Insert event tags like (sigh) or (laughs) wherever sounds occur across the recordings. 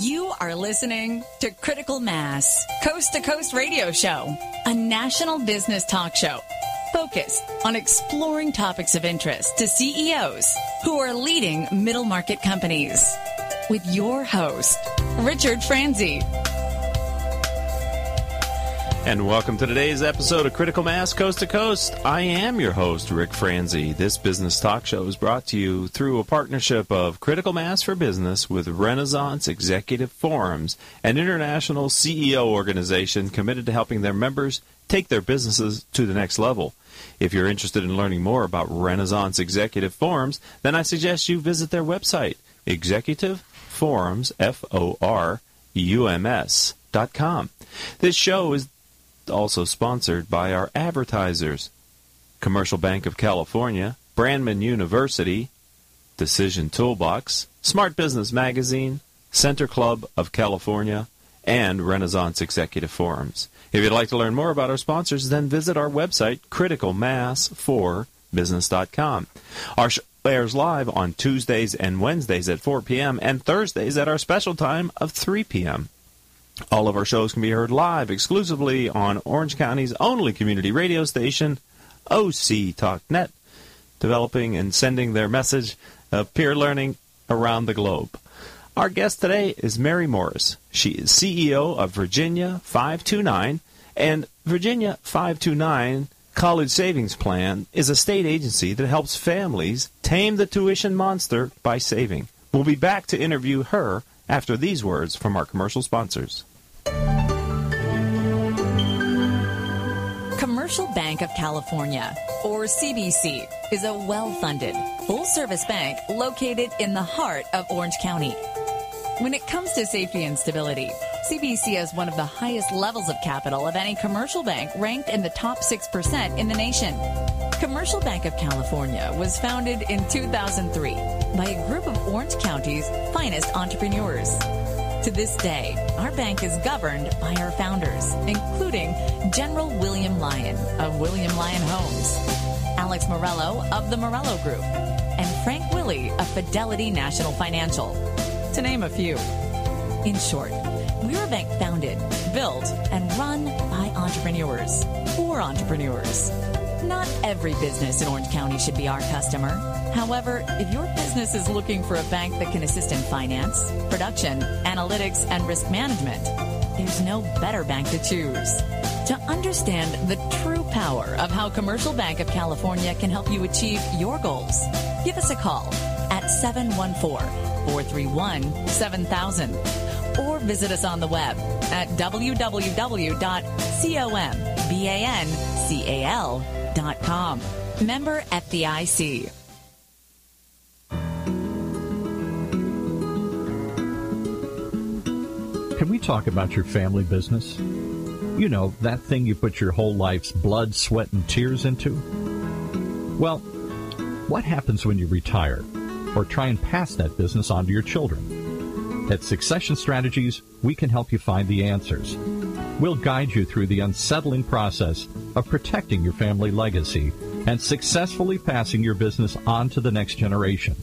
You are listening to Critical Mass, Coast to Coast Radio Show, a national business talk show focused on exploring topics of interest to CEOs who are leading middle market companies. With your host, Richard Franzi. And welcome to today's episode of Critical Mass Coast to Coast. I am your host, Rick Franzi. This business talk show is brought to you through a partnership of Critical Mass for Business with Renaissance Executive Forums, an international CEO organization committed to helping their members take their businesses to the next level. If you're interested in learning more about Renaissance Executive Forums, then I suggest you visit their website, Executive Forums, F-O-R-U-M-S dot com. This show is also sponsored by our advertisers Commercial Bank of California, Brandman University, Decision Toolbox, Smart Business Magazine, Center Club of California, and Renaissance Executive Forums. If you'd like to learn more about our sponsors, then visit our website, criticalmass4business.com. Our show airs live on Tuesdays and Wednesdays at 4 p.m. and Thursdays at our special time of 3 p.m. All of our shows can be heard live exclusively on Orange County's only community radio station, OC TalkNet, developing and sending their message of peer learning around the globe. Our guest today is Mary Morris. She is CEO of Virginia 529, and Virginia 529 College Savings Plan is a state agency that helps families tame the tuition monster by saving. We'll be back to interview her after these words from our commercial sponsors. Commercial Bank of California, or CBC, is a well funded, full service bank located in the heart of Orange County. When it comes to safety and stability, CBC has one of the highest levels of capital of any commercial bank, ranked in the top 6% in the nation. Commercial Bank of California was founded in 2003 by a group of Orange County's finest entrepreneurs. To this day, our bank is governed by our founders, including General William Lyon of William Lyon Homes, Alex Morello of the Morello Group, and Frank Willey of Fidelity National Financial, to name a few. In short, we're a bank founded, built, and run by entrepreneurs for entrepreneurs. Not every business in Orange County should be our customer. However, if your business is looking for a bank that can assist in finance, production, analytics, and risk management, there's no better bank to choose. To understand the true power of how Commercial Bank of California can help you achieve your goals, give us a call at 714 431 7000 or visit us on the web at www.combancal.com. Member FDIC. Can we talk about your family business? You know, that thing you put your whole life's blood, sweat, and tears into? Well, what happens when you retire or try and pass that business on to your children? At Succession Strategies, we can help you find the answers. We'll guide you through the unsettling process of protecting your family legacy and successfully passing your business on to the next generation,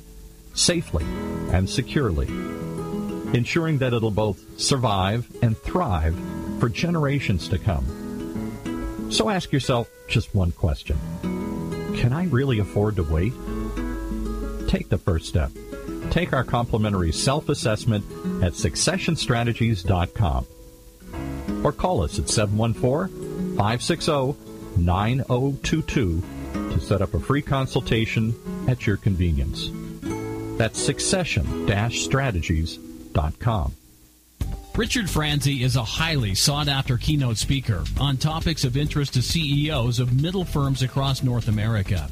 safely and securely, ensuring that it'll both survive and thrive for generations to come. So ask yourself just one question. Can I really afford to wait? Take the first step. Take our complimentary self-assessment at successionstrategies.com or call us at 714-560-9022 to set up a free consultation at your convenience. That's succession-strategies.com. Richard Franzi is a highly sought after keynote speaker on topics of interest to CEOs of middle firms across North America.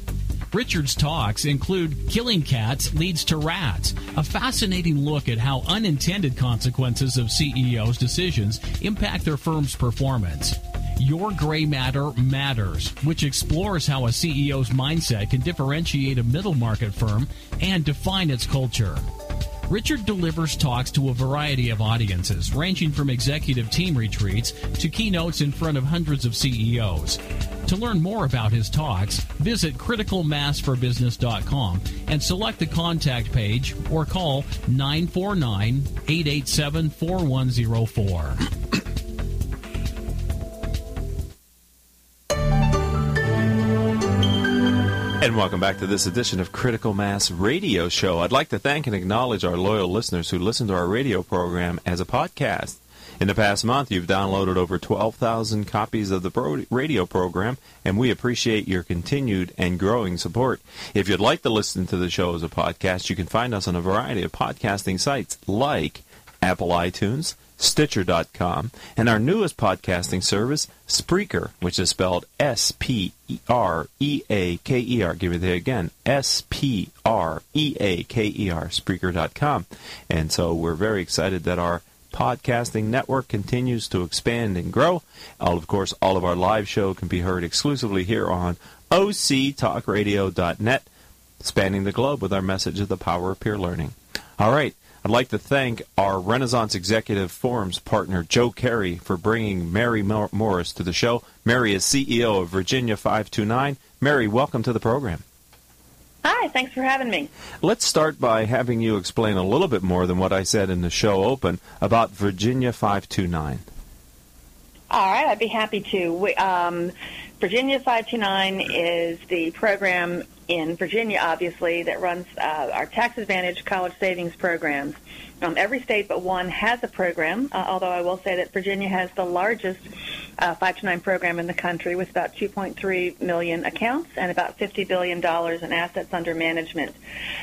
Richard's talks include Killing Cats Leads to Rats, a fascinating look at how unintended consequences of CEOs' decisions impact their firm's performance. Your Gray Matter Matters, which explores how a CEO's mindset can differentiate a middle market firm and define its culture. Richard delivers talks to a variety of audiences, ranging from executive team retreats to keynotes in front of hundreds of CEOs. To learn more about his talks, visit criticalmassforbusiness.com and select the contact page or call 949 887 4104. And welcome back to this edition of Critical Mass Radio Show. I'd like to thank and acknowledge our loyal listeners who listen to our radio program as a podcast. In the past month, you've downloaded over 12,000 copies of the radio program, and we appreciate your continued and growing support. If you'd like to listen to the show as a podcast, you can find us on a variety of podcasting sites like Apple iTunes, Stitcher.com, and our newest podcasting service, Spreaker, which is spelled S P R E A K E R. Give it there again, S P R E A K E R, Spreaker.com. And so we're very excited that our podcasting network continues to expand and grow. All, of course, all of our live show can be heard exclusively here on octalkradio.net, spanning the globe with our message of the power of peer learning. All right. I'd like to thank our Renaissance Executive Forums partner, Joe Carey, for bringing Mary Morris to the show. Mary is CEO of Virginia 529. Mary, welcome to the program. Hi, thanks for having me. Let's start by having you explain a little bit more than what I said in the show open about Virginia 529. All right, I'd be happy to. We, um, Virginia 529 is the program in Virginia, obviously, that runs uh, our tax advantage college savings programs. Um, every state but one has a program, uh, although I will say that Virginia has the largest uh, 529 program in the country with about 2.3 million accounts and about $50 billion in assets under management.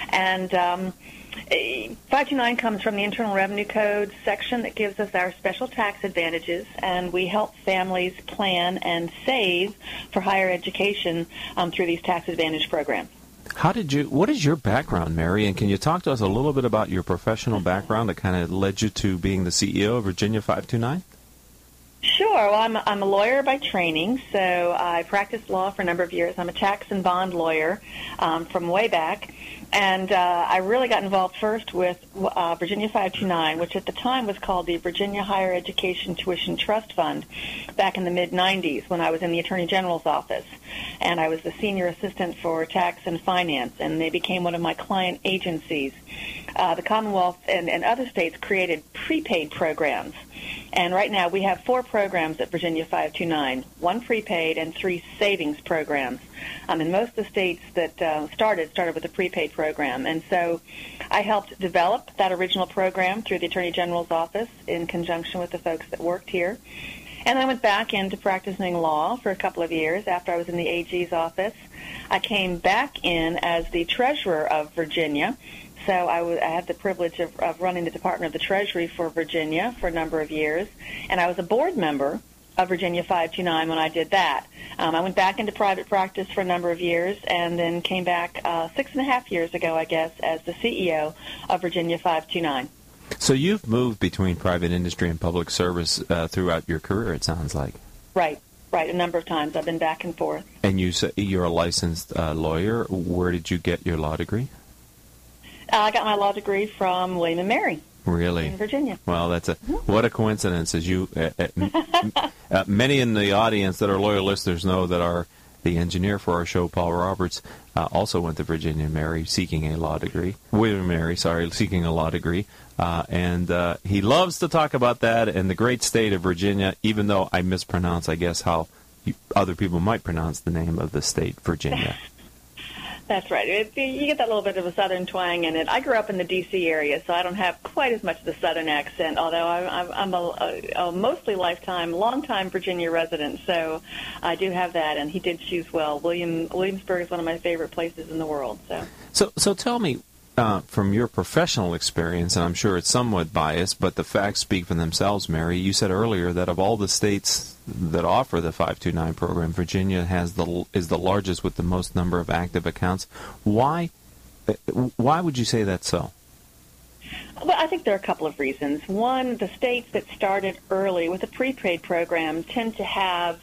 And um, 529 comes from the Internal Revenue Code section that gives us our special tax advantages, and we help families plan and save for higher education um, through these tax advantage programs. How did you? What is your background, Mary? And can you talk to us a little bit about your professional background that kind of led you to being the CEO of Virginia 529? Sure. Well, I'm, I'm a lawyer by training, so I practiced law for a number of years. I'm a tax and bond lawyer um, from way back. And uh, I really got involved first with uh, Virginia 529, which at the time was called the Virginia Higher Education Tuition Trust Fund back in the mid 90s when I was in the Attorney General's office. And I was the senior assistant for tax and finance, and they became one of my client agencies. Uh, the Commonwealth and, and other states created prepaid programs. And right now we have four programs at Virginia 529, one prepaid and three savings programs. Um, and most of the states that uh, started started with a prepaid program. And so I helped develop that original program through the Attorney General's office in conjunction with the folks that worked here. And I went back into practicing law for a couple of years after I was in the AG's office. I came back in as the treasurer of Virginia. So I, w- I had the privilege of, of running the Department of the Treasury for Virginia for a number of years. And I was a board member of Virginia 529 when I did that. Um, I went back into private practice for a number of years and then came back uh, six and a half years ago, I guess, as the CEO of Virginia 529. So you've moved between private industry and public service uh, throughout your career, it sounds like. Right, right. A number of times I've been back and forth. And you say you're a licensed uh, lawyer. Where did you get your law degree? Uh, I got my law degree from William and Mary. Really? In Virginia. Well, that's a what a coincidence. As you, uh, uh, uh, many in the audience that are loyal listeners know that our the engineer for our show, Paul Roberts, uh, also went to Virginia Mary seeking a law degree. William Mary, sorry, seeking a law degree. Uh, and uh, he loves to talk about that and the great state of Virginia, even though I mispronounce, I guess, how you, other people might pronounce the name of the state, Virginia. (laughs) That's right. It, you get that little bit of a southern twang in it. I grew up in the D.C. area, so I don't have quite as much of the southern accent, although I'm, I'm a, a, a mostly lifetime, long-time Virginia resident, so I do have that, and he did choose well. William Williamsburg is one of my favorite places in the world. So, so, so tell me, uh, from your professional experience, and I'm sure it's somewhat biased, but the facts speak for themselves, Mary. You said earlier that of all the states that offer the 529 program, Virginia has the is the largest with the most number of active accounts. Why uh, why would you say that's so? Well, I think there are a couple of reasons. One, the states that started early with a prepaid program tend to have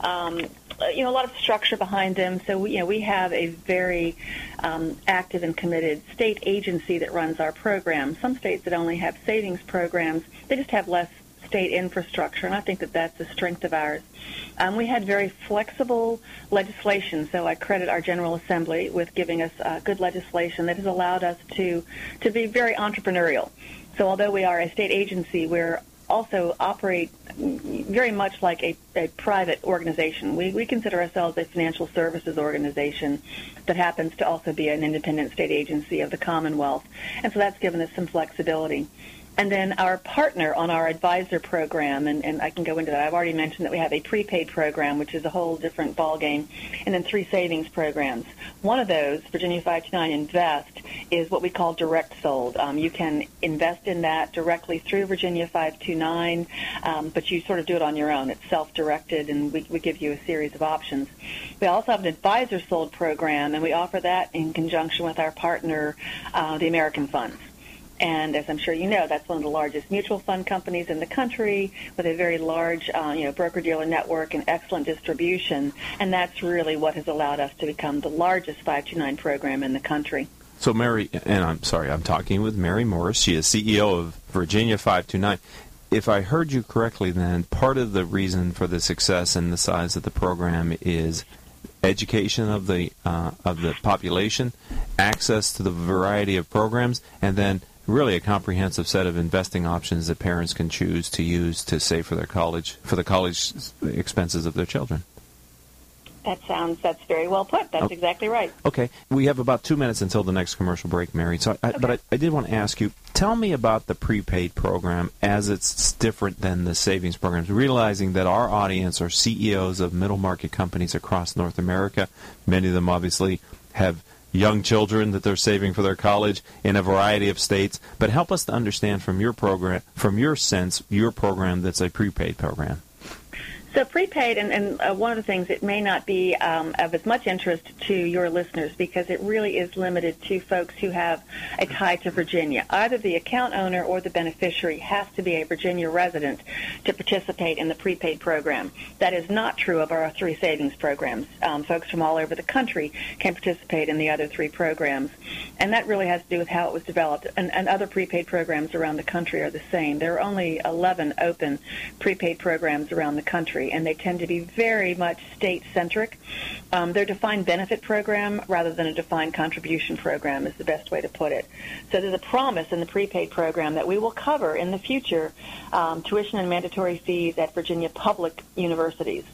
um, you know, a lot of structure behind them. So, we, you know, we have a very um, active and committed state agency that runs our program. Some states that only have savings programs, they just have less state infrastructure, and I think that that's a strength of ours. Um, we had very flexible legislation, so I credit our General Assembly with giving us uh, good legislation that has allowed us to to be very entrepreneurial. So although we are a state agency, we're also operate very much like a, a private organization. We, we consider ourselves a financial services organization that happens to also be an independent state agency of the Commonwealth. And so that's given us some flexibility. And then our partner on our advisor program, and, and I can go into that. I've already mentioned that we have a prepaid program, which is a whole different ballgame, and then three savings programs. One of those, Virginia 529 Invest, is what we call direct sold. Um, you can invest in that directly through Virginia 529, um, but you sort of do it on your own. It's self-directed, and we, we give you a series of options. We also have an advisor sold program, and we offer that in conjunction with our partner, uh, the American Funds. And as I'm sure you know, that's one of the largest mutual fund companies in the country with a very large, uh, you know, broker-dealer network and excellent distribution. And that's really what has allowed us to become the largest 529 program in the country. So, Mary, and I'm sorry, I'm talking with Mary Morris. She is CEO of Virginia 529. If I heard you correctly, then part of the reason for the success and the size of the program is education of the uh, of the population, access to the variety of programs, and then really a comprehensive set of investing options that parents can choose to use to save for their college for the college expenses of their children. That sounds that's very well put. That's okay. exactly right. Okay, we have about two minutes until the next commercial break, Mary. So, I, okay. but I, I, did want to ask you, tell me about the prepaid program as it's different than the savings programs. Realizing that our audience are CEOs of middle market companies across North America, many of them obviously have young children that they're saving for their college in a variety of states. But help us to understand from your program, from your sense, your program that's a prepaid program. So prepaid, and, and uh, one of the things, it may not be um, of as much interest to your listeners because it really is limited to folks who have a tie to Virginia. Either the account owner or the beneficiary has to be a Virginia resident to participate in the prepaid program. That is not true of our three savings programs. Um, folks from all over the country can participate in the other three programs. And that really has to do with how it was developed. And, and other prepaid programs around the country are the same. There are only 11 open prepaid programs around the country and they tend to be very much state-centric. Um, they're defined benefit program rather than a defined contribution program is the best way to put it. So there's a promise in the prepaid program that we will cover in the future um, tuition and mandatory fees at Virginia public universities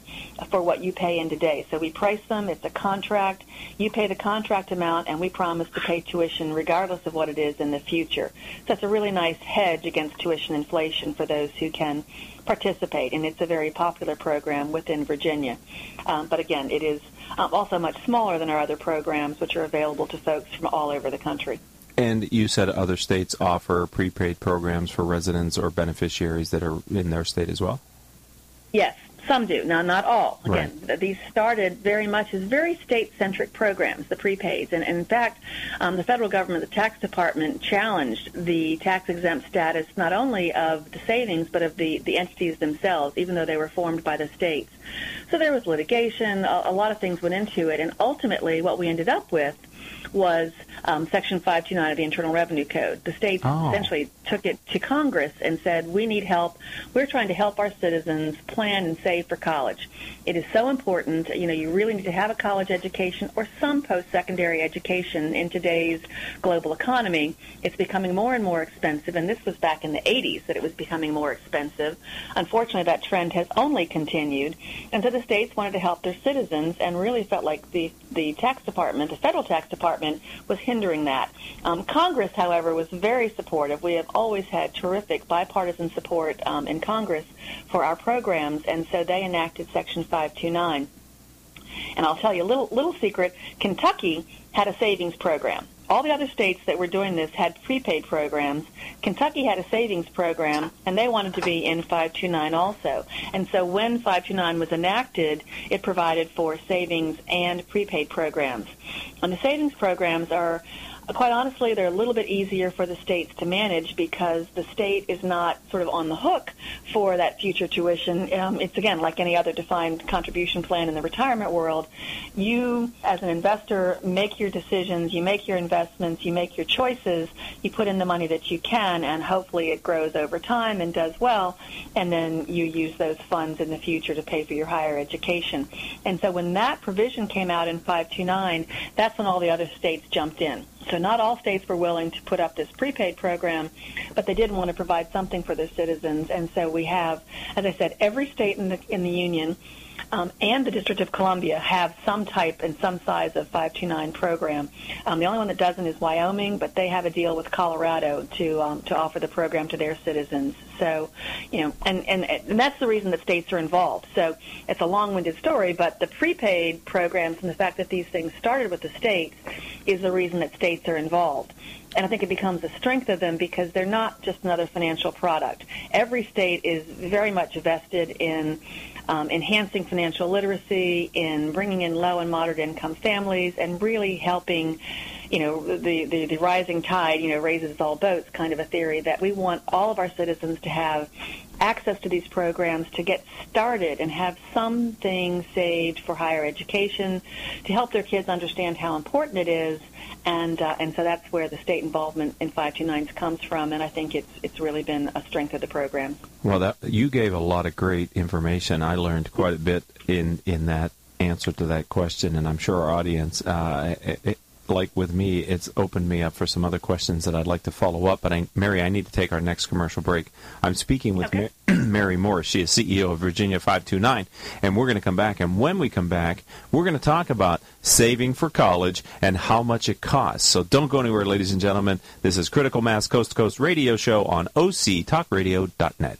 for what you pay in today. So we price them. It's a contract. You pay the contract amount, and we promise to pay tuition regardless of what it is in the future. So it's a really nice hedge against tuition inflation for those who can participate, and it's a very popular program within Virginia. Um, but again, it is um, also much smaller than our other programs, which are available to folks from all over the country. And you said other states offer prepaid programs for residents or beneficiaries that are in their state as well? Yes, some do. Now, not all. Again, right. these started very much as very state-centric programs, the prepaids. And, in fact, um, the federal government, the tax department, challenged the tax-exempt status not only of the savings, but of the, the entities themselves, even though they were formed by the states. So there was litigation. A, a lot of things went into it. And ultimately, what we ended up with was um, Section 529 of the Internal Revenue Code. The states oh. essentially took it to Congress and said, we need help. We're trying to help our citizens plan and save for college. It is so important. You know, you really need to have a college education or some post-secondary education in today's global economy. It's becoming more and more expensive, and this was back in the 80s that it was becoming more expensive. Unfortunately, that trend has only continued, and so the states wanted to help their citizens and really felt like the, the tax department, the federal tax department, was hindering that. Um, Congress, however, was very supportive. We have always had terrific bipartisan support um, in Congress for our programs, and so they enacted Section 529. And I'll tell you a little, little secret. Kentucky had a savings program. All the other states that were doing this had prepaid programs. Kentucky had a savings program, and they wanted to be in 529 also. And so when 529 was enacted, it provided for savings and prepaid programs. And the savings programs are quite honestly, they're a little bit easier for the states to manage because the state is not sort of on the hook for that future tuition. Um, it's again like any other defined contribution plan in the retirement world. You, as an investor, make your decisions, you make your investments, you make your choices, you put in the money that you can, and hopefully it grows over time and does well, and then you use those funds in the future to pay for your higher education. And so when that provision came out in 529, that's when all the other states jumped in. So not all states were willing to put up this prepaid program, but they did want to provide something for their citizens. And so we have, as I said, every state in the in the union um, and the District of Columbia have some type and some size of 529 program. Um, the only one that doesn't is Wyoming, but they have a deal with Colorado to um, to offer the program to their citizens. So, you know, and, and and that's the reason that states are involved. So it's a long-winded story, but the prepaid programs and the fact that these things started with the states is the reason that states are involved. And I think it becomes a strength of them because they're not just another financial product. Every state is very much vested in um, enhancing financial literacy, in bringing in low and moderate income families, and really helping, you know, the, the, the rising tide, you know, raises all boats kind of a theory that we want all of our citizens to have access to these programs to get started and have something saved for higher education to help their kids understand how important it is and uh, and so that's where the state involvement in 529s comes from, and I think it's it's really been a strength of the program. Well, that you gave a lot of great information. I learned quite a bit in in that answer to that question, and I'm sure our audience uh, like with me, it's opened me up for some other questions that I'd like to follow up. But I, Mary, I need to take our next commercial break. I'm speaking with okay. (clears throat) Mary Morris. She is CEO of Virginia 529, and we're going to come back. And when we come back, we're going to talk about saving for college and how much it costs. So don't go anywhere, ladies and gentlemen. This is Critical Mass Coast to Coast Radio Show on OCTalkRadio.net.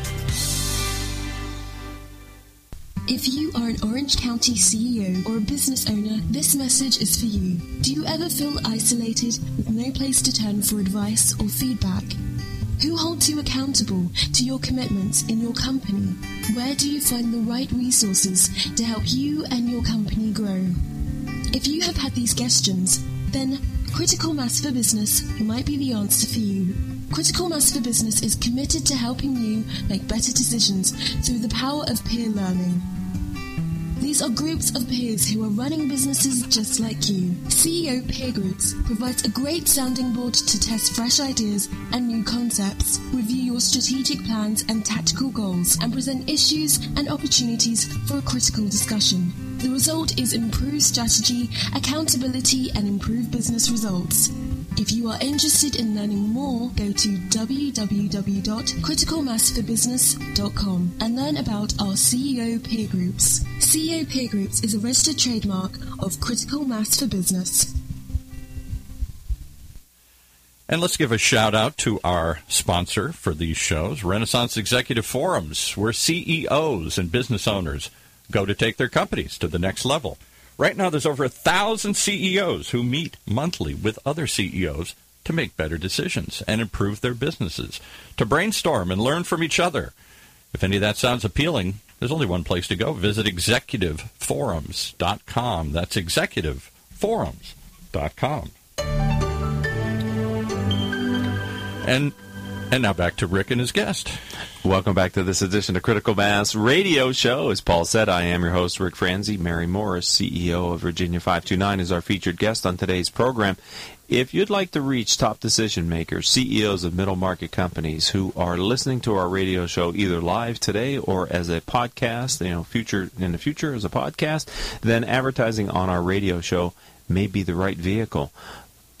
If you are an Orange County CEO or a business owner, this message is for you. Do you ever feel isolated with no place to turn for advice or feedback? Who holds you accountable to your commitments in your company? Where do you find the right resources to help you and your company grow? If you have had these questions, then Critical Mass for Business might be the answer for you. Critical Mass for Business is committed to helping you make better decisions through the power of peer learning. These are groups of peers who are running businesses just like you. CEO Peer Groups provides a great sounding board to test fresh ideas and new concepts, review your strategic plans and tactical goals, and present issues and opportunities for a critical discussion. The result is improved strategy, accountability, and improved business results. If you are interested in learning more, go to www.criticalmassforbusiness.com and learn about our CEO peer groups. CEO peer groups is a registered trademark of Critical Mass for Business. And let's give a shout out to our sponsor for these shows, Renaissance Executive Forums, where CEOs and business owners go to take their companies to the next level. Right now, there's over a thousand CEOs who meet monthly with other CEOs to make better decisions and improve their businesses, to brainstorm and learn from each other. If any of that sounds appealing, there's only one place to go. Visit executiveforums.com. That's executiveforums.com. And And now back to Rick and his guest. Welcome back to this edition of Critical Mass Radio Show. As Paul said, I am your host, Rick Franzi. Mary Morris, CEO of Virginia 529, is our featured guest on today's program. If you'd like to reach top decision makers, CEOs of middle market companies who are listening to our radio show either live today or as a podcast, you know, future in the future as a podcast, then advertising on our radio show may be the right vehicle.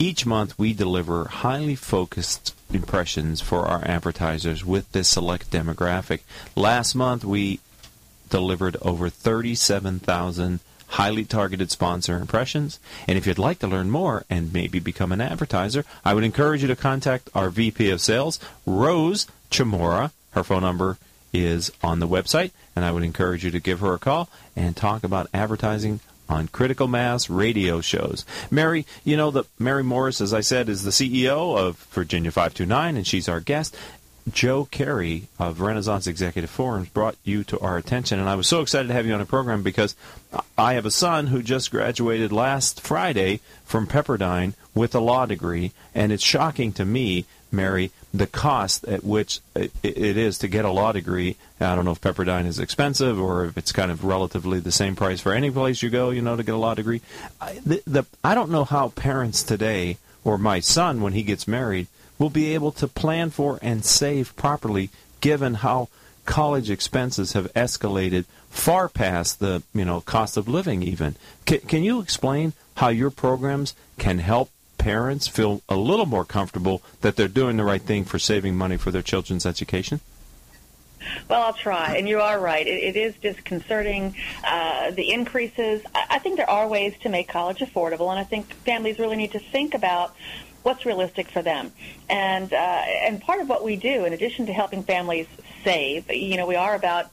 Each month, we deliver highly focused impressions for our advertisers with this select demographic. Last month, we delivered over 37,000 highly targeted sponsor impressions. And if you'd like to learn more and maybe become an advertiser, I would encourage you to contact our VP of Sales, Rose Chamora. Her phone number is on the website, and I would encourage you to give her a call and talk about advertising on critical mass radio shows. Mary, you know that Mary Morris, as I said, is the CEO of Virginia 529, and she's our guest. Joe Carey of Renaissance Executive Forums brought you to our attention, and I was so excited to have you on the program because I have a son who just graduated last Friday from Pepperdine with a law degree, and it's shocking to me, Mary, the cost at which it is to get a law degree. I don't know if Pepperdine is expensive or if it's kind of relatively the same price for any place you go, you know, to get a law degree. I, the, the, I don't know how parents today, or my son when he gets married, will be able to plan for and save properly given how college expenses have escalated far past the you know cost of living even. C- can you explain how your programs can help parents feel a little more comfortable that they're doing the right thing for saving money for their children's education? Well, I'll try. And you are right. it, it is disconcerting. Uh, the increases, I, I think there are ways to make college affordable, and I think families really need to think about what's realistic for them. And uh, and part of what we do, in addition to helping families save, you know, we are about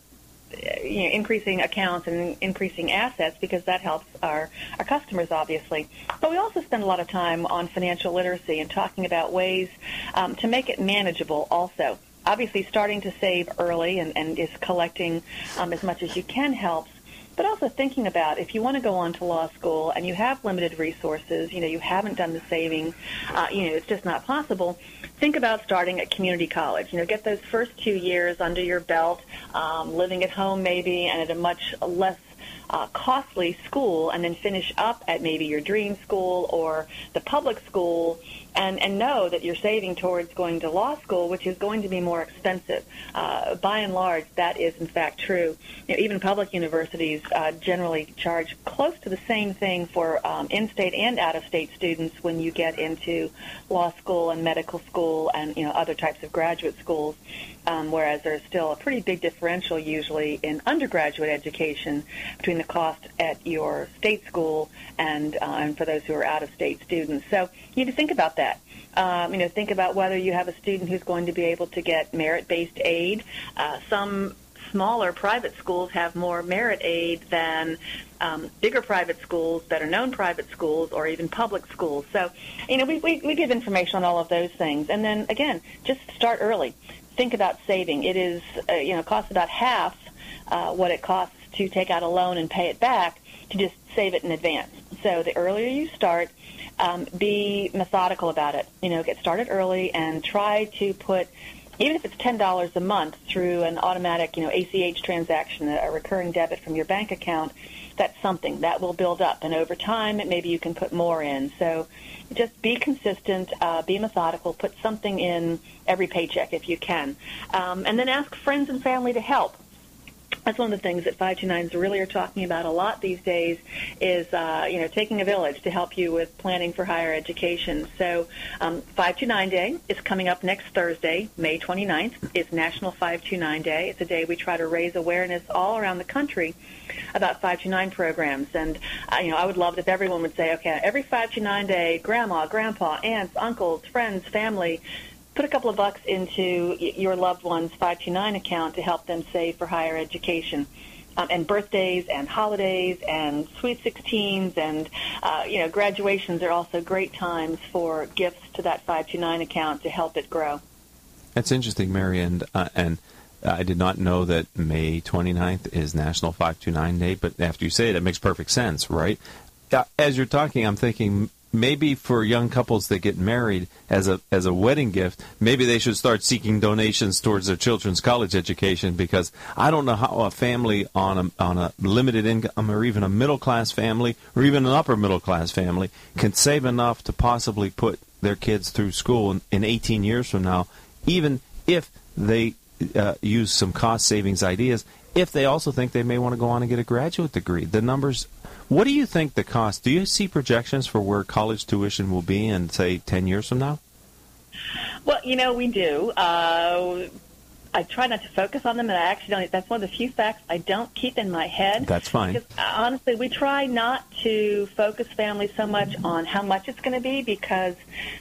you know, increasing accounts and increasing assets because that helps our, our customers, obviously. But we also spend a lot of time on financial literacy and talking about ways um, to make it manageable also. Obviously, starting to save early and, and is collecting um, as much as you can helps but also thinking about if you want to go on to law school and you have limited resources, you know, you haven't done the saving, uh, you know, it's just not possible. Think about starting at community college. You know, get those first two years under your belt, um, living at home maybe, and at a much less uh, costly school and then finish up at maybe your dream school or the public school and, and know that you're saving towards going to law school, which is going to be more expensive. Uh, by and large, that is in fact true. You know, even public universities uh, generally charge close to the same thing for um, in-state and out-of-state students when you get into law school and medical school and you know other types of graduate schools um, whereas there's still a pretty big differential usually in undergraduate education between the cost at your state school and, uh, and for those who are out-of-state students. So you need to think about that. Um, you know, think about whether you have a student who's going to be able to get merit-based aid. Uh, some smaller private schools have more merit aid than um, bigger private schools, better known private schools, or even public schools. So, you know, we, we, we give information on all of those things. And then, again, just start early think about saving. It is, uh, you know, costs about half uh, what it costs to take out a loan and pay it back to just save it in advance. So the earlier you start, um, be methodical about it. You know, get started early and try to put, even if it's ten dollars a month, through an automatic, you know, ACH transaction, a recurring debit from your bank account. That's something that will build up, and over time, maybe you can put more in. So just be consistent, uh, be methodical, put something in every paycheck if you can, um, and then ask friends and family to help that's one of the things that 529s really are talking about a lot these days is, uh, you know, taking a village to help you with planning for higher education. So um, 529 Day is coming up next Thursday, May 29th. It's National 529 Day. It's a day we try to raise awareness all around the country about 529 programs. And, uh, you know, I would love it if everyone would say, okay, every 529 Day, grandma, grandpa, aunts, uncles, friends, family, put a couple of bucks into your loved one's 529 account to help them save for higher education. Um, and birthdays and holidays and sweet 16s and uh, you know graduations are also great times for gifts to that 529 account to help it grow. That's interesting, Mary, and uh, and I did not know that May 29th is National 529 Day, but after you say it, it makes perfect sense, right? as you're talking, I'm thinking maybe for young couples that get married as a as a wedding gift, maybe they should start seeking donations towards their children's college education because I don't know how a family on a on a limited income or even a middle class family or even an upper middle class family can save enough to possibly put their kids through school in, in 18 years from now, even if they uh, use some cost savings ideas. If they also think they may want to go on and get a graduate degree, the numbers what do you think the cost? Do you see projections for where college tuition will be in, say, 10 years from now? Well, you know, we do. Uh, I try not to focus on them, and I actually don't. That's one of the few facts I don't keep in my head. That's fine. Because, uh, honestly, we try not to focus families so much on how much it's going to be because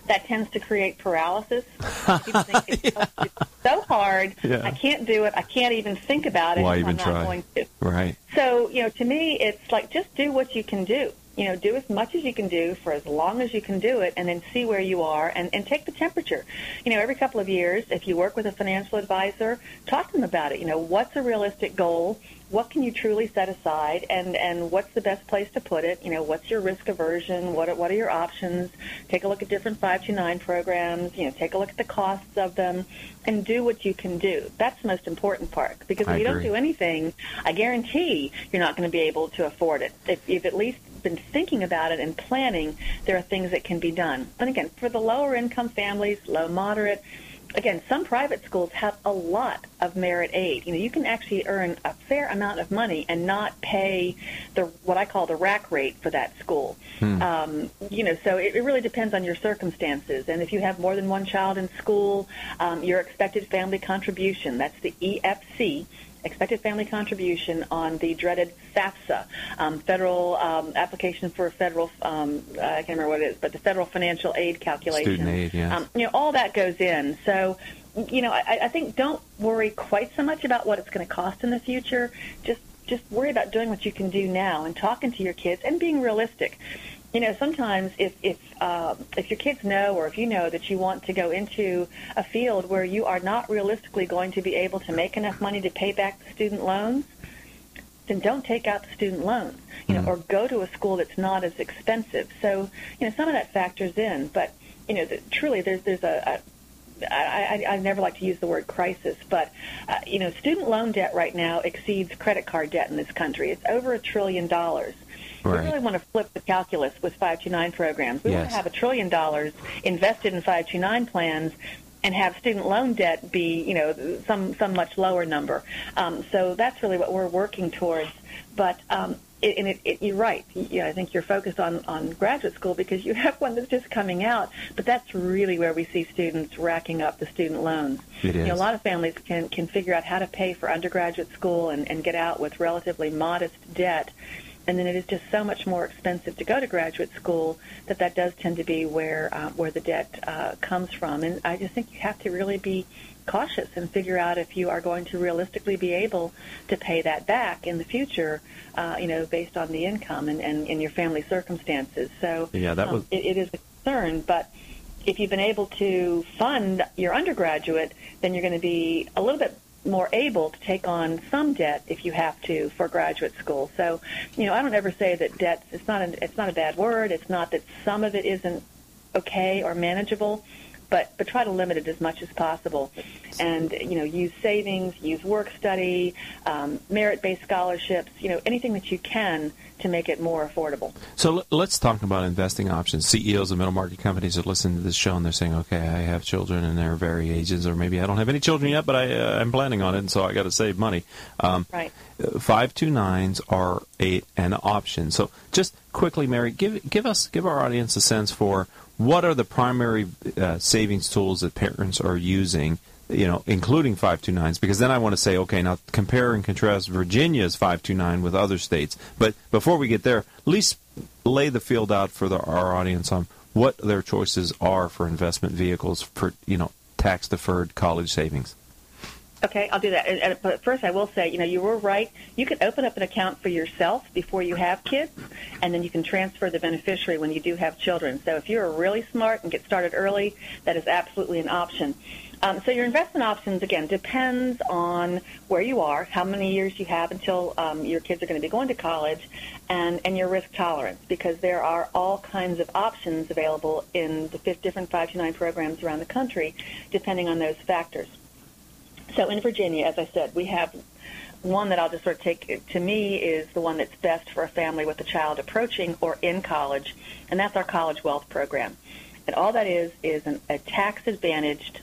that tends to create paralysis. (laughs) People think it's, yeah. so, it's so hard. Yeah. I can't do it. I can't even think about it. Why even I'm try? Going to. Right. So, you know, to me, it's like just do what you can do you know, do as much as you can do for as long as you can do it and then see where you are and, and take the temperature. You know, every couple of years, if you work with a financial advisor, talk to them about it. You know, what's a realistic goal? what can you truly set aside and and what's the best place to put it you know what's your risk aversion what are, what are your options take a look at different 529 programs you know take a look at the costs of them and do what you can do that's the most important part because if I you agree. don't do anything i guarantee you're not going to be able to afford it if you've at least been thinking about it and planning there are things that can be done and again for the lower income families low moderate again, some private schools have a lot of merit aid. You know, you can actually earn a fair amount of money and not pay the what I call the rack rate for that school. Hmm. Um, you know, so it, it really depends on your circumstances. And if you have more than one child in school, um, your expected family contribution, that's the EFC, expected family contribution on the dreaded FAFSA, um, federal um, application for federal, um, I can't remember what it is, but the federal financial aid calculation. Student aid, yeah. Um, you know, all that goes in. So, you know, I, I think don't worry quite so much about what it's going to cost in the future. Just just worry about doing what you can do now and talking to your kids and being realistic you know, sometimes if if uh, if your kids know or if you know that you want to go into a field where you are not realistically going to be able to make enough money to pay back the student loans, then don't take out the student loans, you know, Mhm. or go to a school that's not as expensive. So, you know, some of that factors in, but you know, the, truly, there's there's a, a I, I, I never like to use the word crisis, but uh, you know, student loan debt right now exceeds credit card debt in this country. It's over a trillion dollars. Right. We really want to flip the calculus with 529 programs. We want to have a trillion dollars invested in 529 plans and have student loan debt be, you know, some some much lower number. Um, so that's really what we're working towards. But um, it, and it, it, you're right. Yeah, I think you're focused on, on graduate school because you (laughs) have one that's just coming out. But that's really where we see students racking up the student loans. It You know, a lot of families can, can figure out how to pay for undergraduate school and, and get out with relatively modest debt. And then it is just so much more expensive to go to graduate school that that does tend to be where uh, where the debt uh, comes from. And I just think you have to really be cautious and figure out if you are going to realistically be able to pay that back in the future, uh, you know, based on the income and, and, and your family circumstances. So Yeah, that um, was- it, it is a concern, but if you've been able to fund your undergraduate, then you're going to be a little bit more able to take on some debt if you have to for graduate school. So, you know, I don't ever say that debt it's not a, it's not a bad word. It's not that some of it isn't okay or manageable, but but try to limit it as much as possible, and you know, use savings, use work study, um, merit-based scholarships. You know, anything that you can to make it more affordable. So l- let's talk about investing options. CEOs of middle market companies are listening to this show and they're saying, "Okay, I have children and they're very ages, or maybe I don't have any children yet, but I, uh, I'm planning on it, and so I got to save money." Um, Right. Five two nines are a an option. So just quickly, Mary, give give us give our audience a sense for what are the primary uh, savings tools that parents are using. You know, including 529s, because then I want to say, okay, now compare and contrast Virginia's 529 with other states. But before we get there, at least lay the field out for the, our audience on what their choices are for investment vehicles for, you know, tax deferred college savings. Okay, I'll do that. And, and, but first, I will say, you know, you were right. You can open up an account for yourself before you have kids, and then you can transfer the beneficiary when you do have children. So if you're really smart and get started early, that is absolutely an option. Um, so your investment options again depends on where you are, how many years you have until um, your kids are going to be going to college, and and your risk tolerance because there are all kinds of options available in the different 529 programs around the country, depending on those factors. So in Virginia, as I said, we have one that I'll just sort of take to me is the one that's best for a family with a child approaching or in college, and that's our College Wealth Program. And all that is is an, a tax advantaged,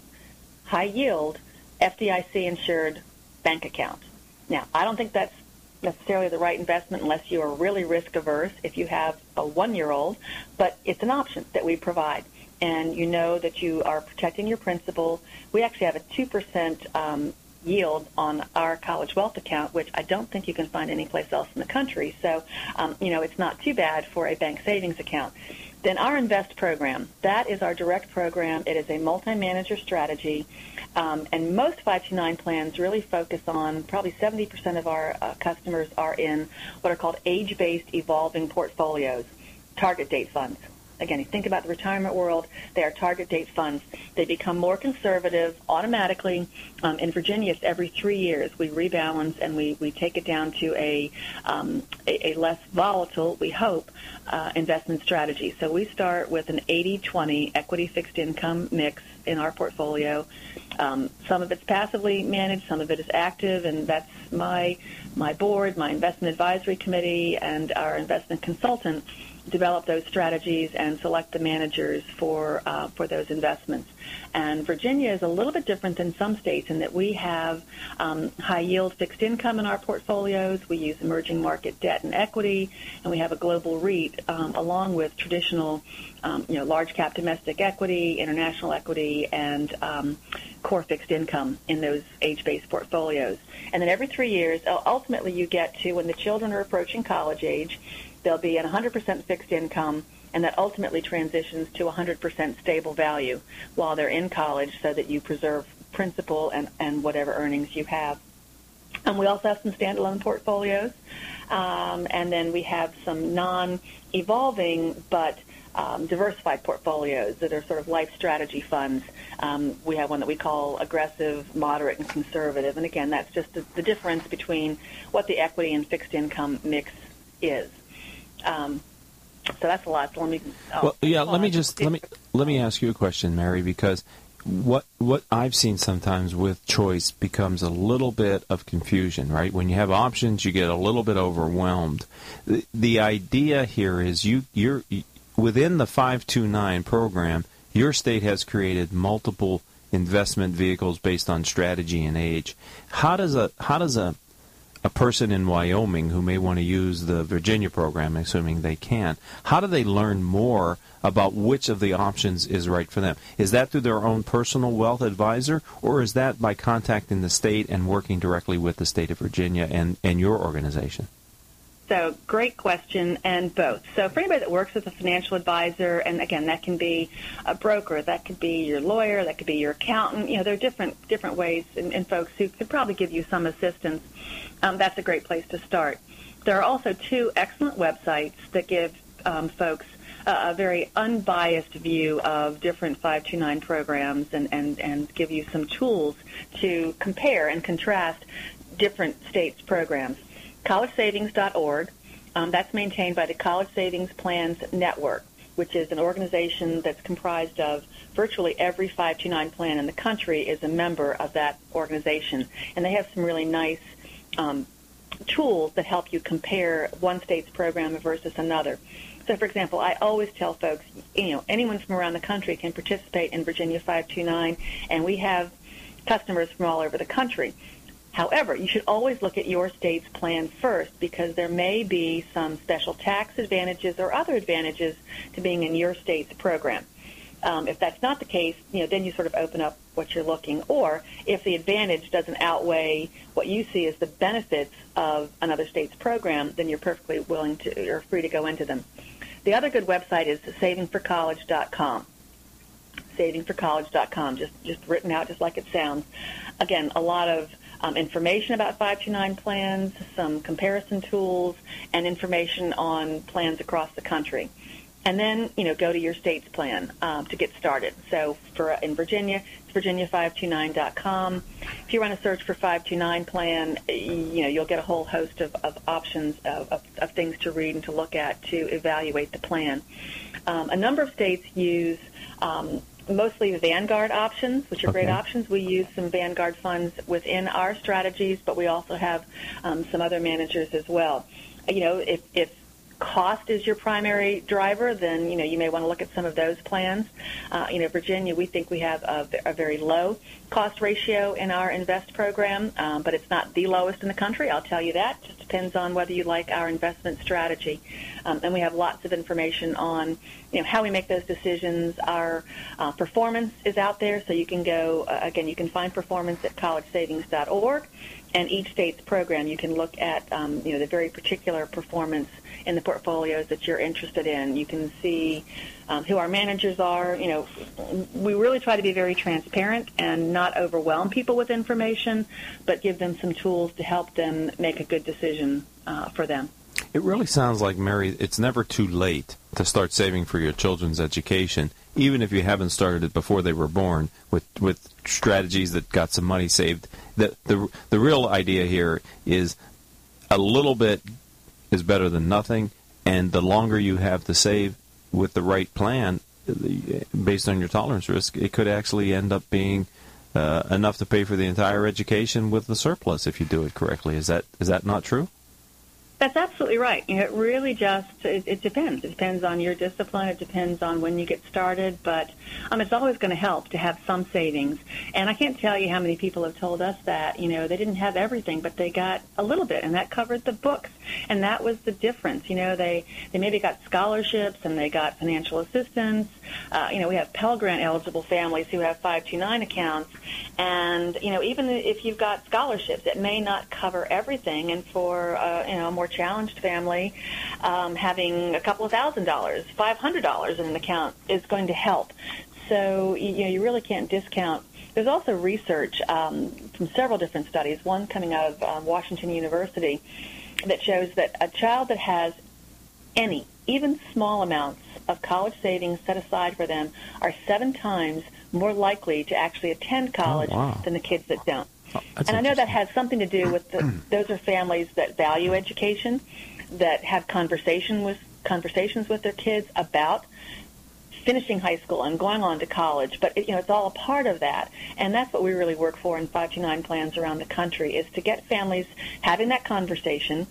high yield, FDIC insured bank account. Now, I don't think that's necessarily the right investment unless you are really risk averse if you have a one year old, but it's an option that we provide. And you know that you are protecting your principal. We actually have a 2% um, yield on our college wealth account, which I don't think you can find anyplace else in the country. So, um, you know, it's not too bad for a bank savings account. Then our Invest program, that is our direct program. It is a multi-manager strategy. Um, and most 529 plans really focus on probably 70% of our uh, customers are in what are called age-based evolving portfolios, target date funds. Again, you think about the retirement world, they are target date funds. They become more conservative automatically. Um, in Virginia, it's every three years. We rebalance and we, we take it down to a, um, a, a, less volatile, we hope, uh, investment strategy. So we start with an 80-20 equity fixed income mix in our portfolio. Um, some of it's passively managed, some of it is active, and that's my my board, my investment advisory committee, and our investment consultant develop those strategies and select the managers for uh, for those investments. And Virginia is a little bit different than some states in that we have um, high yield fixed income in our portfolios. We use emerging market debt and equity, and we have a global REIT um, along with traditional, um, you know, large cap domestic equity, international equity, and um, core fixed income in those age-based portfolios. And then every three years, ultimately, you get to when the children are approaching college age they'll be at 100% fixed income, and that ultimately transitions to 100% stable value while they're in college so that you preserve principal and, and whatever earnings you have. And we also have some standalone portfolios, um, and then we have some non-evolving but um, diversified portfolios that are sort of life strategy funds. Um, we have one that we call aggressive, moderate, and conservative. And again, that's just the, the difference between what the equity and fixed income mix is. Um, so that's a lot. So let me. Oh, well, yeah. Let me just let me let me ask you a question, Mary, because what what I've seen sometimes with choice becomes a little bit of confusion, right? When you have options, you get a little bit overwhelmed. The, the idea here is you you're within the 529 program, your state has created multiple investment vehicles based on strategy and age. How does a how does a a person in Wyoming who may want to use the Virginia program, assuming they can, how do they learn more about which of the options is right for them? Is that through their own personal wealth advisor, or is that by contacting the state and working directly with the state of Virginia and, and your organization? So, great question, and both. So, for anybody that works with a financial advisor, and again, that can be a broker, that could be your lawyer, that could be your accountant. You know, there are different different ways, and, and folks who could probably give you some assistance um, that's a great place to start. There are also two excellent websites that give um, folks a, a very unbiased view of different 529 programs and, and, and give you some tools to compare and contrast different states' programs. CollegeSavings.org, um, that's maintained by the College Savings Plans Network, which is an organization that's comprised of virtually every 529 plan in the country is a member of that organization. And they have some really nice um, tools that help you compare one state's program versus another. So, for example, I always tell folks, you know, anyone from around the country can participate in Virginia 529, and we have customers from all over the country. However, you should always look at your state's plan first because there may be some special tax advantages or other advantages to being in your state's program. Um, if that's not the case, you know, then you sort of open up what you're looking. Or if the advantage doesn't outweigh what you see as the benefits of another state's program, then you're perfectly willing to or free to go into them. The other good website is savingforcollege.com. Savingforcollege.com, just just written out just like it sounds. Again, a lot of um, information about 529 plans, some comparison tools, and information on plans across the country. and then you know go to your state's plan um, to get started. So for in Virginia, it's virginia529.com. If you run a search for 529 plan, you know you'll get a whole host of, of options of, of, of, things to read and to look at to evaluate the plan. Um, a number of states use um, mostly Vanguard options, which are okay. great options. We use some Vanguard funds within our strategies, but we also have um, some other managers as well. You know, if, if cost is your primary driver, then you know you may want to look at some of those plans. Uh, you know, Virginia, we think we have a, a, very low cost ratio in our invest program, um, but it's not the lowest in the country. I'll tell you that. Just depends on whether you like our investment strategy, um, and we have lots of information on you know how we make those decisions. Our uh, performance is out there, so you can go uh, again. You can find performance at collegesavings.org and each state's program, you can look at um, you know the very particular performance in the portfolios that you're interested in. You can see um, who our managers are. You know, we really try to be very transparent and not overwhelm people with information, but give them some tools to help them make a good decision uh, for them. It really sounds like, Mary, it's never too late to start saving for your children's education, even if you haven't started it before they were born with, with strategies that got some money saved. The, the, the real idea here is a little bit is better than nothing, and the longer you have to save with the right plan, based on your tolerance risk, it could actually end up being uh, enough to pay for the entire education with the surplus if you do it correctly. Is that is that not true? That's absolutely right. You know, it really just it, it, depends. It depends on your discipline. It depends on when you get started. But um, it's always going to help to have some savings. And I can't tell you how many people have told us that you know they didn't have everything, but they got a little bit, and that covered the books, and that was the difference. You know, they they maybe got scholarships and they got financial assistance. Uh, you know, we have Pell Grant eligible families who have 529 accounts, and you know, even if you've got scholarships, it may not cover everything. And for uh, you know a more challenged family, um, having a couple of thousand dollars, five hundred dollars in an account is going to help. So you know you really can't discount. There's also research um, from several different studies. One coming out of um, Washington University that shows that a child that has any, even small amounts of college savings set aside for them are seven times more likely to actually attend college oh, wow. than the kids that don't. Oh, and I know that has something to do (clears throat) with the, those are families that value education, that have conversation with conversations with their kids about finishing high school and going on to college. But it, you know, it's all a part of that, and that's what we really work for in 529 plans around the country is to get families having that conversation,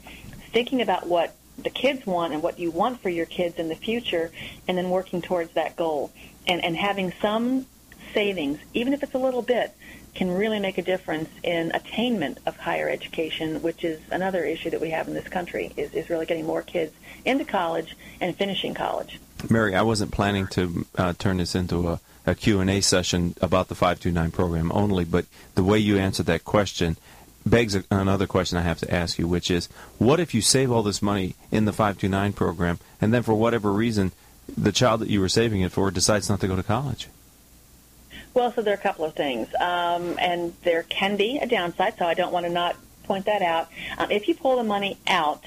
thinking about what the kids want and what you want for your kids in the future, and then working towards that goal. And, and having some savings, even if it's a little bit, can really make a difference in attainment of higher education, which is another issue that we have in this country, is, is really getting more kids into college and finishing college. Mary, I wasn't planning to uh, turn this into a, a Q&A session about the 529 program only, but the way you answered that question begs a, another question I have to ask you, which is, what if you save all this money in the 529 program, and then for whatever reason, the child that you were saving it for decides not to go to college? Well, so there are a couple of things, um, and there can be a downside. So I don't want to not point that out. Um, if you pull the money out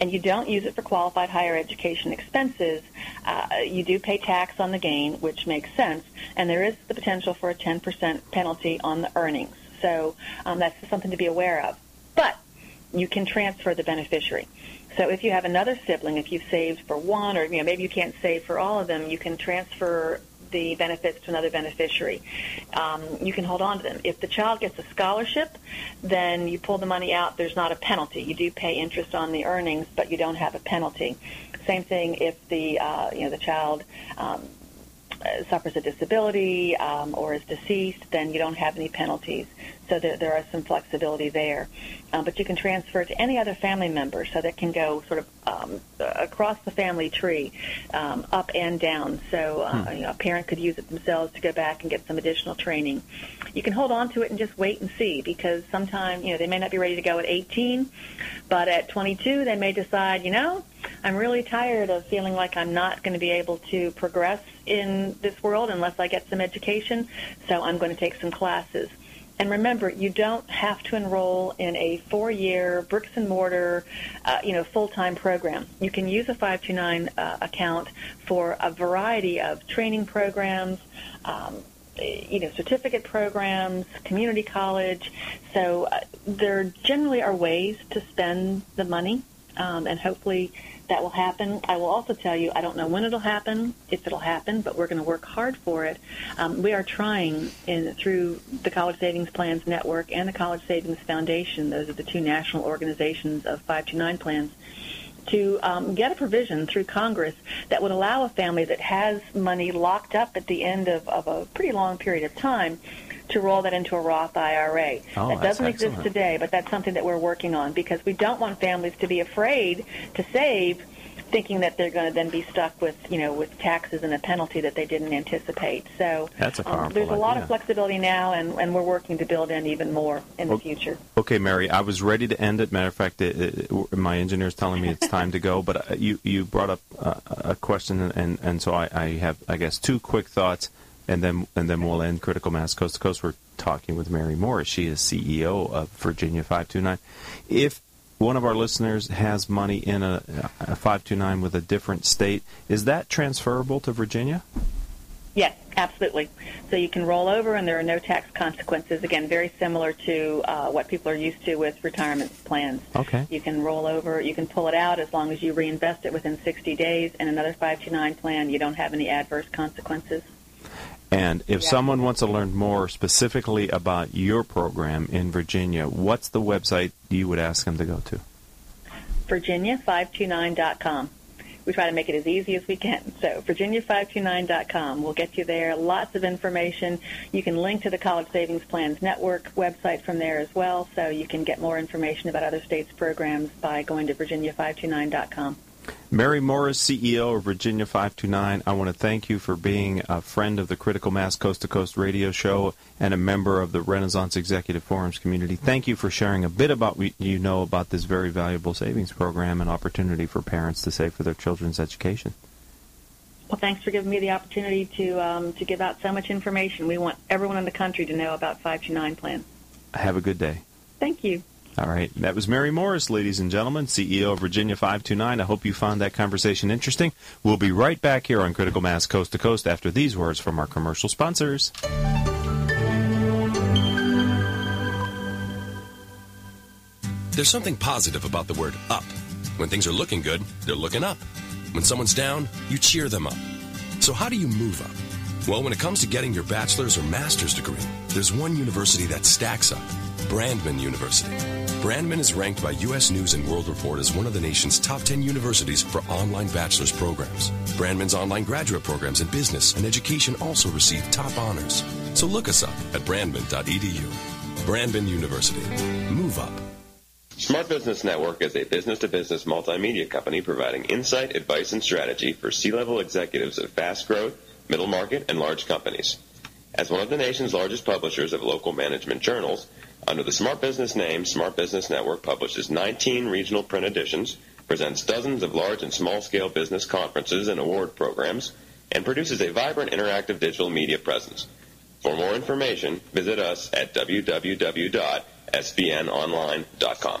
and you don't use it for qualified higher education expenses, uh, you do pay tax on the gain, which makes sense, and there is the potential for a 10% penalty on the earnings. So um, that's something to be aware of. But you can transfer the beneficiary. So if you have another sibling, if you've saved for one, or you know maybe you can't save for all of them, you can transfer the benefits to another beneficiary. Um, you can hold on to them. If the child gets a scholarship, then you pull the money out. There's not a penalty. You do pay interest on the earnings, but you don't have a penalty. Same thing if the uh, you know the child um, suffers a disability um, or is deceased, then you don't have any penalties. So there, there are some flexibility there. Um, but you can transfer to any other family member, so that can go sort of um, across the family tree, um, up and down. So uh, hmm. you know, a parent could use it themselves to go back and get some additional training. You can hold on to it and just wait and see because sometimes you know they may not be ready to go at 18, but at 22 they may decide, you know, I'm really tired of feeling like I'm not going to be able to progress in this world unless I get some education, so I'm going to take some classes And remember, you don't have to enroll in a four-year bricks and mortar, uh, you know, full-time program. You can use a 529 uh, account for a variety of training programs, um, you know, certificate programs, community college. So uh, there generally are ways to spend the money, um, and hopefully that will happen. I will also tell you, I don't know when it'll happen, if it'll happen, but we're going to work hard for it. Um, we are trying in, through the College Savings Plans Network and the College Savings Foundation, those are the two national organizations of 529 plans, to um, get a provision through Congress that would allow a family that has money locked up at the end of, of a pretty long period of time to roll that into a Roth IRA. Oh, that doesn't exist today, but that's something that we're working on because we don't want families to be afraid to save thinking that they're going to then be stuck with, you know, with taxes and a penalty that they didn't anticipate. So That's a um, there's a lot idea. of flexibility now, and, and we're working to build in even more in the future. Okay, Mary, I was ready to end it. Matter of fact, it, it, my engineer's telling me it's time to go, but uh, you you brought up uh, a question, and and so I, I have I guess two quick thoughts, and then and then we'll end critical mass coast to coast. We're talking with Mary Morris. She is CEO of Virginia Five Two Nine. If one of our listeners has money in a, a 529 with a different state, is that transferable to Virginia? Yes, absolutely. So you can roll over, and there are no tax consequences. Again, very similar to uh, what people are used to with retirement plans. Okay. You can roll over, you can pull it out as long as you reinvest it within 60 days. in another 529 plan, you don't have any adverse consequences. And if Yeah. someone wants to learn more specifically about your program in Virginia, what's the website you would ask them to go to? Virginia529.com. We try to make it as easy as we can. So Virginia529.com. We'll get you there. Lots of information. You can link to the College Savings Plans Network website from there as well, so you can get more information about other states' programs by going to Virginia529.com. Mary Morris, CEO of Virginia 529, I want to thank you for being a friend of the Critical Mass Coast to Coast radio show and a member of the Renaissance Executive Forums community. Thank you for sharing a bit about what you know about this very valuable savings program and opportunity for parents to save for their children's education. Well, thanks for giving me the opportunity to um, to give out so much information. We want everyone in the country to know about 529 plan. Have a good day. Thank you. All right. That was Mary Morris, ladies and gentlemen, CEO of Virginia 529. I hope you found that conversation interesting. We'll be right back here on Critical Mass Coast to Coast after these words from our commercial sponsors. There's something positive about the word up. When things are looking good, they're looking up. When someone's down, you cheer them up. So how do you move up? Well, when it comes to getting your bachelor's or master's degree, there's one university that stacks up. Brandman University. Brandman is ranked by U.S. News and World Report as one of the nation's top 10 universities for online bachelor's programs. Brandman's online graduate programs in business and education also receive top honors. So look us up at brandman.edu. Brandman University. Move up. Smart Business Network is a business to business multimedia company providing insight, advice, and strategy for C level executives of fast growth, middle market, and large companies. As one of the nation's largest publishers of local management journals, under the Smart Business name, Smart Business Network publishes 19 regional print editions, presents dozens of large and small scale business conferences and award programs, and produces a vibrant interactive digital media presence. For more information, visit us at www.sbnonline.com.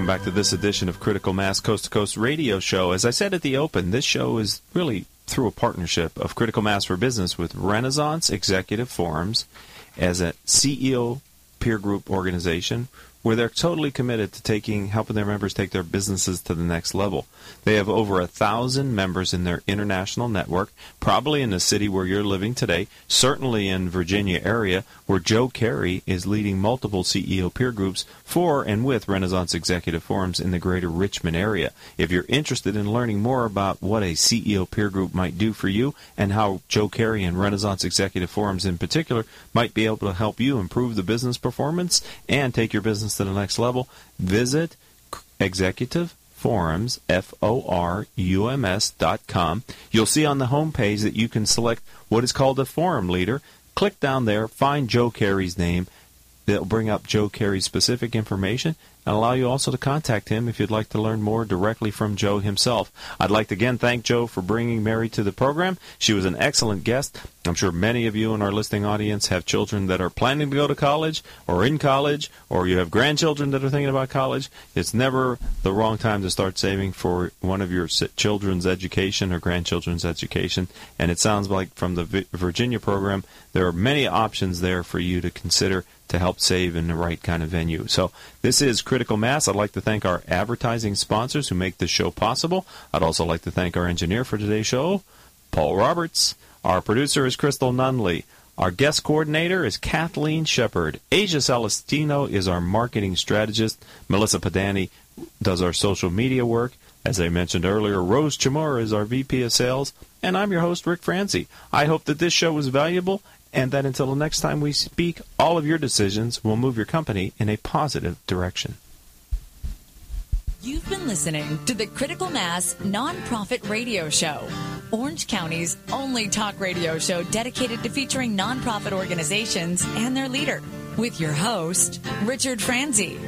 Welcome back to this edition of Critical Mass Coast to Coast Radio Show. As I said at the open, this show is really through a partnership of Critical Mass for Business with Renaissance Executive Forums as a CEO peer group organization. Where they're totally committed to taking helping their members take their businesses to the next level. They have over a thousand members in their international network, probably in the city where you're living today, certainly in Virginia area, where Joe Carey is leading multiple CEO peer groups for and with Renaissance Executive Forums in the greater Richmond area. If you're interested in learning more about what a CEO peer group might do for you and how Joe Carey and Renaissance Executive Forums in particular might be able to help you improve the business performance and take your business to the next level, visit Executive Forums, F-O-R-U-M-S dot com. You'll see on the home page that you can select what is called a forum leader. Click down there, find Joe Carey's name. They'll bring up Joe Carey's specific information and allow you also to contact him if you'd like to learn more directly from Joe himself. I'd like to again thank Joe for bringing Mary to the program. She was an excellent guest. I'm sure many of you in our listening audience have children that are planning to go to college or in college, or you have grandchildren that are thinking about college. It's never the wrong time to start saving for one of your children's education or grandchildren's education. And it sounds like from the Virginia program, there are many options there for you to consider to help save in the right kind of venue. So this is Critical Mass. I'd like to thank our advertising sponsors who make this show possible. I'd also like to thank our engineer for today's show, Paul Roberts. Our producer is Crystal Nunley. Our guest coordinator is Kathleen Shepard. Asia Celestino is our marketing strategist. Melissa Padani does our social media work. As I mentioned earlier, Rose Chamora is our VP of Sales. And I'm your host, Rick Franzi. I hope that this show was valuable and that until the next time we speak, all of your decisions will move your company in a positive direction. You've been listening to the Critical Mass Nonprofit Radio Show, Orange County's only talk radio show dedicated to featuring nonprofit organizations and their leader, with your host, Richard Franzi.